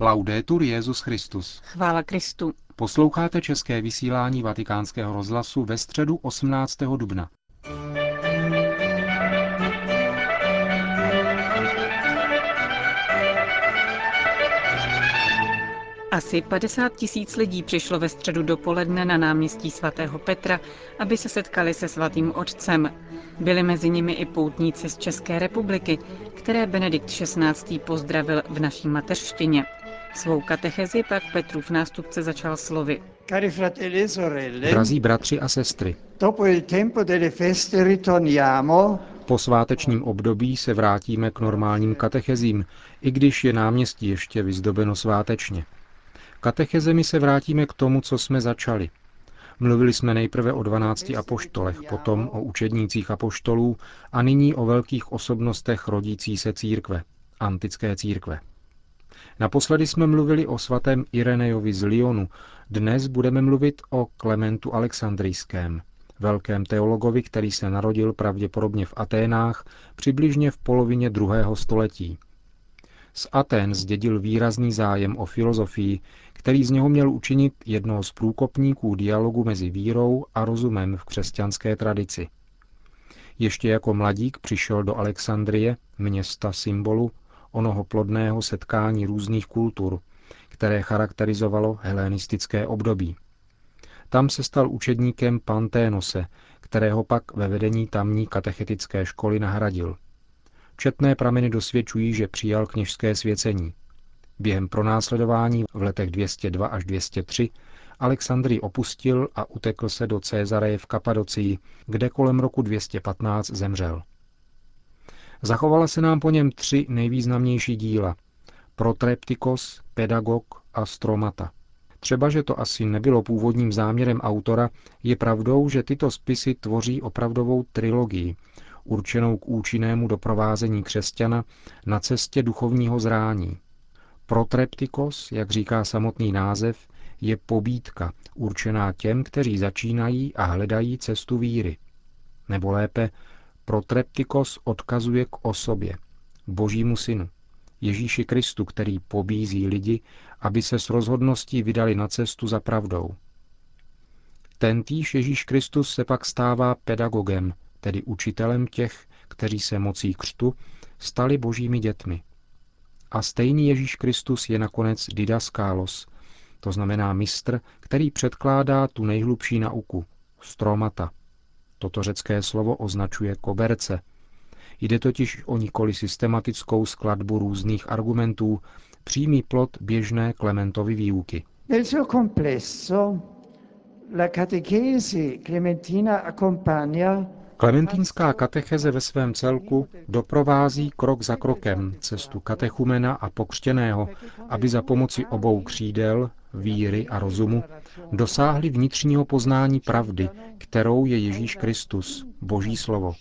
Laudetur Jezus Christus. Chvála Kristu. Posloucháte české vysílání Vatikánského rozhlasu ve středu 18. dubna. Asi 50 tisíc lidí přišlo ve středu dopoledne na náměstí svatého Petra, aby se setkali se svatým otcem. Byli mezi nimi i poutníci z České republiky, které Benedikt XVI. pozdravil v naší mateřštině. Svou katechezi pak Petrův nástupce začal slovy. Cari fratelli e sorelle, Drazí bratři a sestry, dopo il tempo delle feste ritorniamo po svátečním období se vrátíme k normálním katechezím, i když je náměstí ještě vyzdobeno svátečně. Katechezemi se vrátíme k tomu, co jsme začali. Mluvili jsme nejprve o 12 apoštolech, potom o učednících apoštolů a nyní o velkých osobnostech rodící se církve, antické církve. Naposledy jsme mluvili o svatém Irenejovi z Lyonu, dnes budeme mluvit o Klementu Alexandrijském, velkém teologovi, který se narodil pravděpodobně v Aténách přibližně v polovině druhého století. Z Aten zdědil výrazný zájem o filozofii, který z něho měl učinit jednoho z průkopníků dialogu mezi vírou a rozumem v křesťanské tradici. Ještě jako mladík přišel do Alexandrie, města symbolu, onoho plodného setkání různých kultur, které charakterizovalo helenistické období. Tam se stal učedníkem Panténose, kterého pak ve vedení tamní katechetické školy nahradil. Četné prameny dosvědčují, že přijal kněžské svěcení. Během pronásledování v letech 202 až 203 Alexandrii opustil a utekl se do Cézareje v Kapadocii, kde kolem roku 215 zemřel. Zachovala se nám po něm tři nejvýznamnější díla. Protreptikos, Pedagog a Stromata. Třeba, že to asi nebylo původním záměrem autora, je pravdou, že tyto spisy tvoří opravdovou trilogii, určenou k účinnému doprovázení křesťana na cestě duchovního zrání. Protreptikos, jak říká samotný název, je pobídka určená těm, kteří začínají a hledají cestu víry. Nebo lépe, Protreptikos odkazuje k osobě, božímu synu, Ježíši Kristu, který pobízí lidi, aby se s rozhodností vydali na cestu za pravdou. Tentýž Ježíš Kristus se pak stává pedagogem, tedy učitelem těch, kteří se mocí křtu stali božími dětmi. A stejný Ježíš Kristus je nakonec didaskálos, to znamená mistr, který předkládá tu nejhlubší nauku, stromata. Toto řecké slovo označuje koberce. Jde totiž o nikoli systematickou skladbu různých argumentů, přímý plot běžné Klementovy výuky. Nel suo complesso la catechesi clementina accompagna Klementínská katecheze ve svém celku doprovází krok za krokem cestu katechumena a pokřtěného, aby za pomoci obou křídel, víry a rozumu, dosáhli vnitřního poznání pravdy, kterou je Ježíš Kristus, Boží slovo.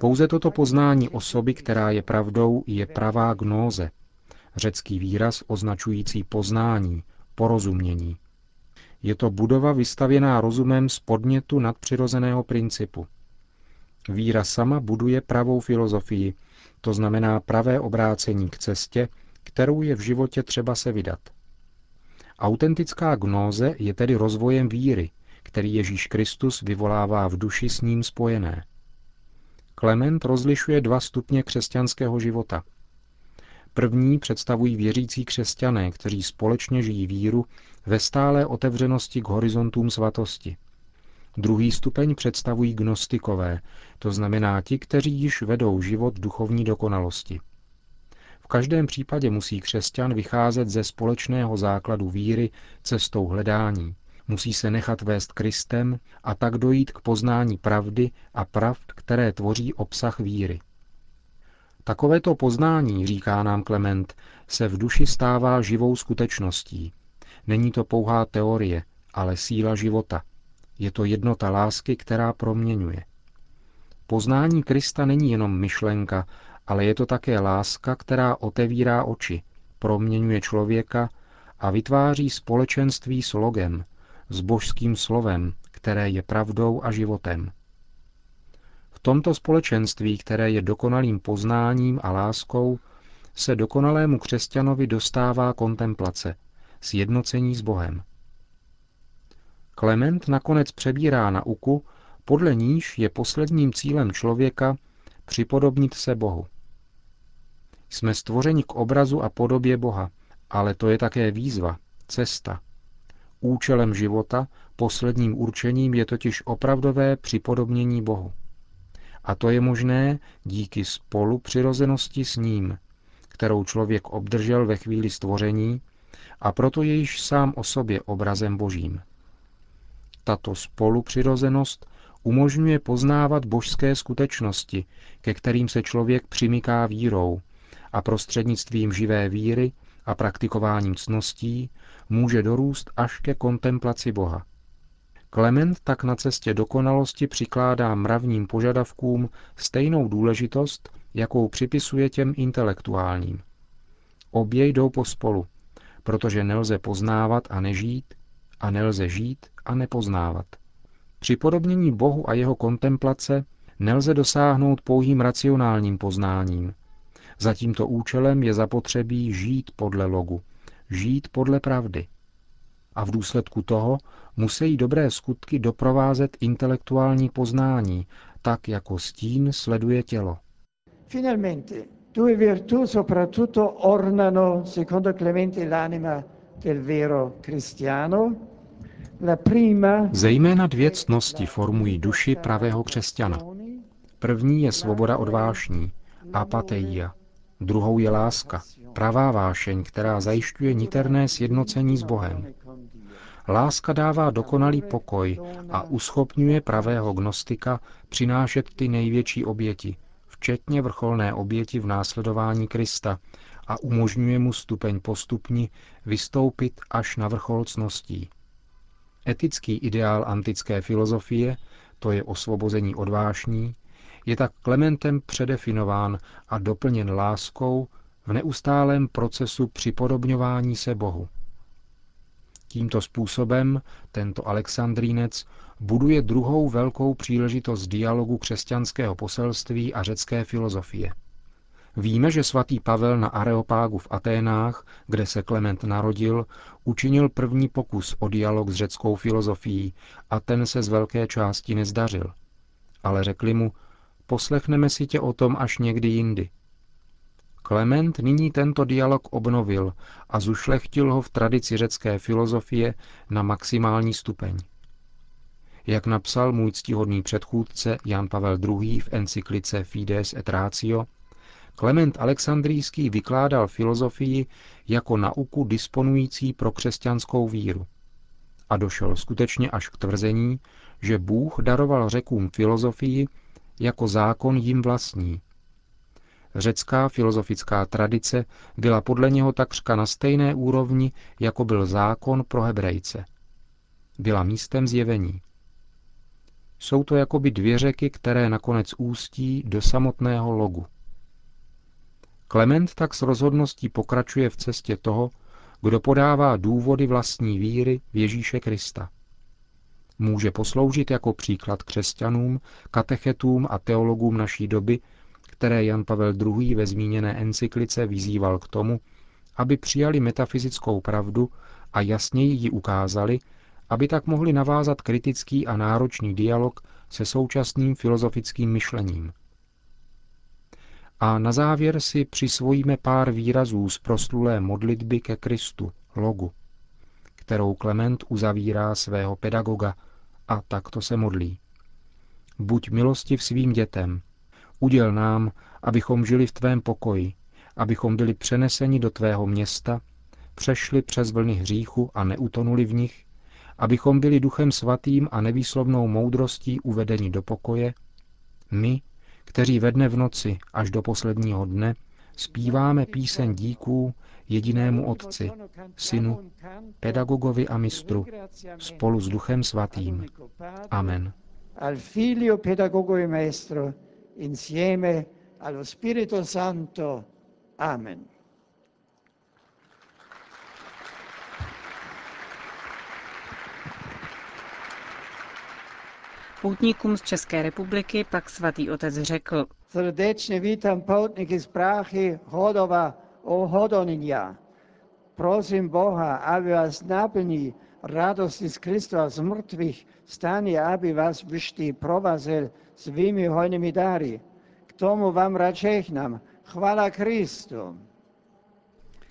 Pouze toto poznání osoby, která je pravdou, je pravá gnóze, řecký výraz označující poznání, porozumění. Je to budova vystavěná rozumem z podnětu nadpřirozeného principu. Víra sama buduje pravou filozofii, to znamená pravé obrácení k cestě, kterou je v životě třeba se vydat. Autentická gnóze je tedy rozvojem víry, který Ježíš Kristus vyvolává v duši s ním spojené. Klement rozlišuje dva stupně křesťanského života. První představují věřící křesťané, kteří společně žijí víru ve stálé otevřenosti k horizontům svatosti. Druhý stupeň představují gnostikové, to znamená ti, kteří již vedou život duchovní dokonalosti. V každém případě musí křesťan vycházet ze společného základu víry cestou hledání. Musí se nechat vést Kristem a tak dojít k poznání pravdy a pravd, které tvoří obsah víry. Takovéto poznání, říká nám Klement, se v duši stává živou skutečností. Není to pouhá teorie, ale síla života. Je to jednota lásky, která proměňuje. Poznání Krista není jenom myšlenka, ale je to také láska, která otevírá oči, proměňuje člověka a vytváří společenství s logem, s božským slovem, které je pravdou a životem. V tomto společenství, které je dokonalým poznáním a láskou, se dokonalému křesťanovi dostává kontemplace, sjednocení s Bohem. Klement nakonec přebírá nauku, podle níž je posledním cílem člověka připodobnit se Bohu. Jsme stvořeni k obrazu a podobě Boha, ale to je také výzva, cesta. Účelem života, posledním určením je totiž opravdové připodobnění Bohu. A to je možné díky spolu přirozenosti s ním, kterou člověk obdržel ve chvíli stvoření a proto je již sám o sobě obrazem božím. Tato spolupřirozenost umožňuje poznávat božské skutečnosti, ke kterým se člověk přimyká vírou a prostřednictvím živé víry a praktikováním cností může dorůst až ke kontemplaci Boha. Klement tak na cestě dokonalosti přikládá mravním požadavkům stejnou důležitost, jakou připisuje těm intelektuálním. Obě jdou pospolu, protože nelze poznávat a nežít, a nelze žít a nepoznávat. Při podobnění Bohu a jeho kontemplace nelze dosáhnout pouhým racionálním poznáním. Za tímto účelem je zapotřebí žít podle logu, žít podle pravdy. A v důsledku toho musí dobré skutky doprovázet intelektuální poznání, tak jako stín sleduje tělo. Finalmente, due virtù soprattutto ornano, secondo Clemente, l'anima del vero cristiano. La prima Zejména dvě ctnosti formují duši pravého křesťana. První je svoboda od vášní, apateia. Druhou je láska, pravá vášeň, která zajišťuje niterné sjednocení s Bohem. Láska dává dokonalý pokoj a uschopňuje pravého gnostika přinášet ty největší oběti, včetně vrcholné oběti v následování Krista a umožňuje mu stupeň postupni vystoupit až na vrchol cností. Etický ideál antické filozofie, to je osvobození od vášní, je tak Klementem předefinován a doplněn láskou v neustálém procesu připodobňování se Bohu. Tímto způsobem tento Alexandrínec buduje druhou velkou příležitost dialogu křesťanského poselství a řecké filozofie. Víme, že svatý Pavel na Areopágu v Aténách, kde se Klement narodil, učinil první pokus o dialog s řeckou filozofií a ten se z velké části nezdařil. Ale řekli mu, poslechneme si tě o tom až někdy jindy. Klement nyní tento dialog obnovil a zušlechtil ho v tradici řecké filozofie na maximální stupeň. Jak napsal můj ctihodný předchůdce Jan Pavel II. v encyklice Fides et Ratio, Klement Alexandrijský vykládal filozofii jako nauku disponující pro křesťanskou víru. A došel skutečně až k tvrzení, že Bůh daroval řekům filozofii jako zákon jim vlastní. Řecká filozofická tradice byla podle něho takřka na stejné úrovni, jako byl zákon pro Hebrejce. Byla místem zjevení. Jsou to jakoby dvě řeky, které nakonec ústí do samotného logu. Klement tak s rozhodností pokračuje v cestě toho, kdo podává důvody vlastní víry v Ježíše Krista. Může posloužit jako příklad křesťanům, katechetům a teologům naší doby, které Jan Pavel II. ve zmíněné encyklice vyzýval k tomu, aby přijali metafyzickou pravdu a jasněji ji ukázali, aby tak mohli navázat kritický a náročný dialog se současným filozofickým myšlením – a na závěr si přisvojíme pár výrazů z proslulé modlitby ke Kristu, logu, kterou Klement uzavírá svého pedagoga a takto se modlí. Buď milostiv svým dětem, uděl nám, abychom žili v tvém pokoji, abychom byli přeneseni do tvého města, přešli přes vlny hříchu a neutonuli v nich, abychom byli duchem svatým a nevýslovnou moudrostí uvedeni do pokoje, my, kteří ve dne v noci až do posledního dne zpíváme píseň díků jedinému Otci, Synu, pedagogovi a mistru, spolu s Duchem Svatým. Amen. Al Figlio pedagogo e maestro, insieme allo Spirito Santo. Amen. Poutníkům z České republiky pak svatý otec řekl. Srdečně vítám poutníky z Práchy, Hodova o hodonia. Prosím Boha, aby vás naplní radosti z Krista z mrtvých stane, aby vás vždy provazel svými hojnými dary. K tomu vám rád žehnám. Chvála Kristu.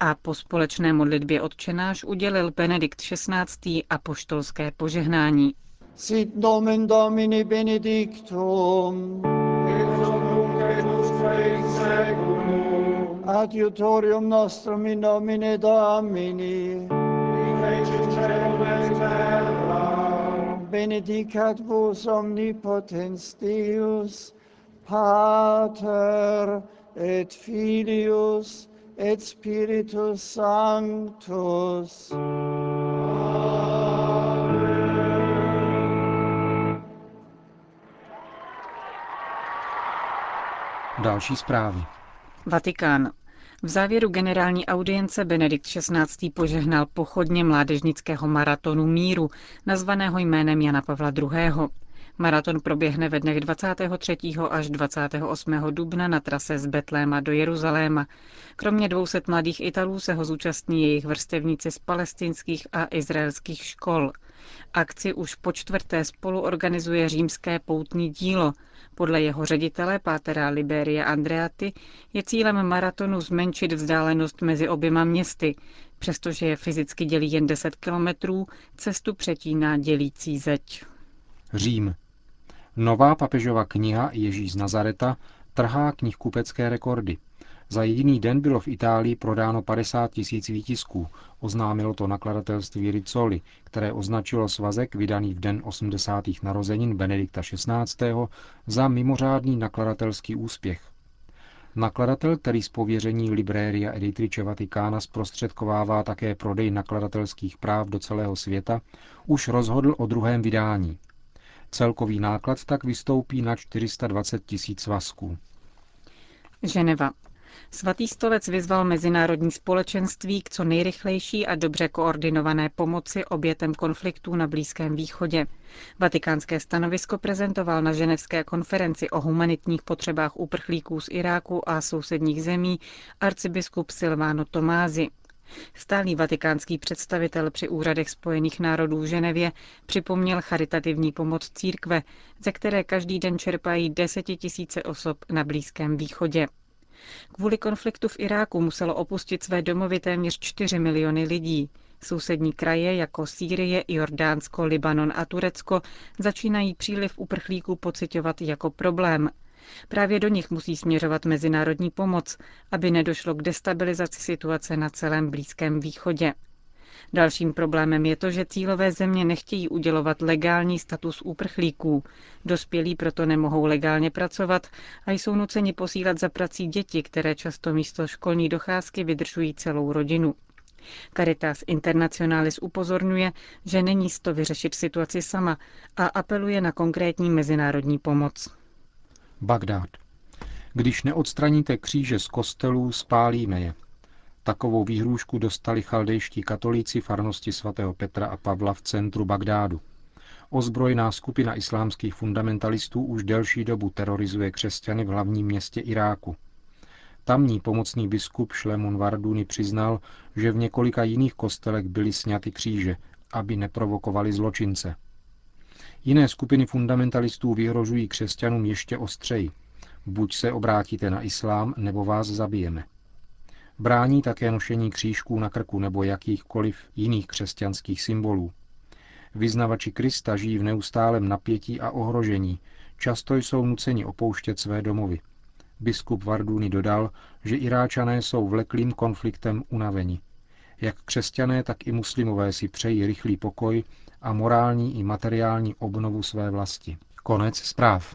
A po společné modlitbě odčenáš udělil Benedikt XVI. apoštolské požehnání. Sit nomen Domini benedictum. Adiutorium nostrum in nomine Domini. Benedicat vos omnipotens Deus, Pater et Filius et Spiritus Sanctus. Další zprávy. Vatikán. V závěru generální audience Benedikt XVI. požehnal pochodně mládežnického maratonu míru, nazvaného jménem Jana Pavla II. Maraton proběhne ve dnech 23. až 28. dubna na trase z Betléma do Jeruzaléma. Kromě 200 mladých Italů se ho zúčastní jejich vrstevníci z palestinských a izraelských škol. Akci už po čtvrté spolu organizuje římské poutní dílo. Podle jeho ředitele Pátera Liberia Andreaty je cílem maratonu zmenšit vzdálenost mezi oběma městy. Přestože je fyzicky dělí jen 10 kilometrů, cestu přetíná dělící zeď. Řím. Nová papežova kniha Ježíš z Nazareta trhá knihkupecké rekordy. Za jediný den bylo v Itálii prodáno 50 tisíc výtisků, oznámilo to nakladatelství Rizzoli, které označilo svazek vydaný v den 80. narozenin Benedikta XVI. za mimořádný nakladatelský úspěch. Nakladatel, který z pověření Libréria Editrice Vatikána zprostředkovává také prodej nakladatelských práv do celého světa, už rozhodl o druhém vydání. Celkový náklad tak vystoupí na 420 tisíc svazků. Ženeva. Svatý stolec vyzval mezinárodní společenství k co nejrychlejší a dobře koordinované pomoci obětem konfliktů na Blízkém východě. Vatikánské stanovisko prezentoval na ženevské konferenci o humanitních potřebách uprchlíků z Iráku a sousedních zemí arcibiskup Silvano Tomázy. Stálý vatikánský představitel při úřadech Spojených národů v Ženevě připomněl charitativní pomoc církve, ze které každý den čerpají desetitisíce osob na Blízkém východě. Kvůli konfliktu v Iráku muselo opustit své domovy téměř 4 miliony lidí. Sousední kraje jako Sýrie, Jordánsko, Libanon a Turecko začínají příliv uprchlíků pocitovat jako problém. Právě do nich musí směřovat mezinárodní pomoc, aby nedošlo k destabilizaci situace na celém Blízkém východě. Dalším problémem je to, že cílové země nechtějí udělovat legální status úprchlíků. Dospělí proto nemohou legálně pracovat a jsou nuceni posílat za prací děti, které často místo školní docházky vydržují celou rodinu. Caritas Internationalis upozorňuje, že není to vyřešit situaci sama a apeluje na konkrétní mezinárodní pomoc. Bagdád. Když neodstraníte kříže z kostelů, spálíme je. Takovou výhrůžku dostali chaldejští katolíci farnosti svatého Petra a Pavla v centru Bagdádu. Ozbrojená skupina islámských fundamentalistů už delší dobu terorizuje křesťany v hlavním městě Iráku. Tamní pomocný biskup Šlemun Varduni přiznal, že v několika jiných kostelech byly sňaty kříže, aby neprovokovali zločince. Jiné skupiny fundamentalistů vyhrožují křesťanům ještě ostřeji. Buď se obrátíte na islám, nebo vás zabijeme. Brání také nošení křížků na krku nebo jakýchkoliv jiných křesťanských symbolů. Vyznavači Krista žijí v neustálém napětí a ohrožení, často jsou nuceni opouštět své domovy. Biskup Varduni dodal, že Iráčané jsou vleklým konfliktem unaveni. Jak křesťané, tak i muslimové si přejí rychlý pokoj a morální i materiální obnovu své vlasti. Konec zpráv.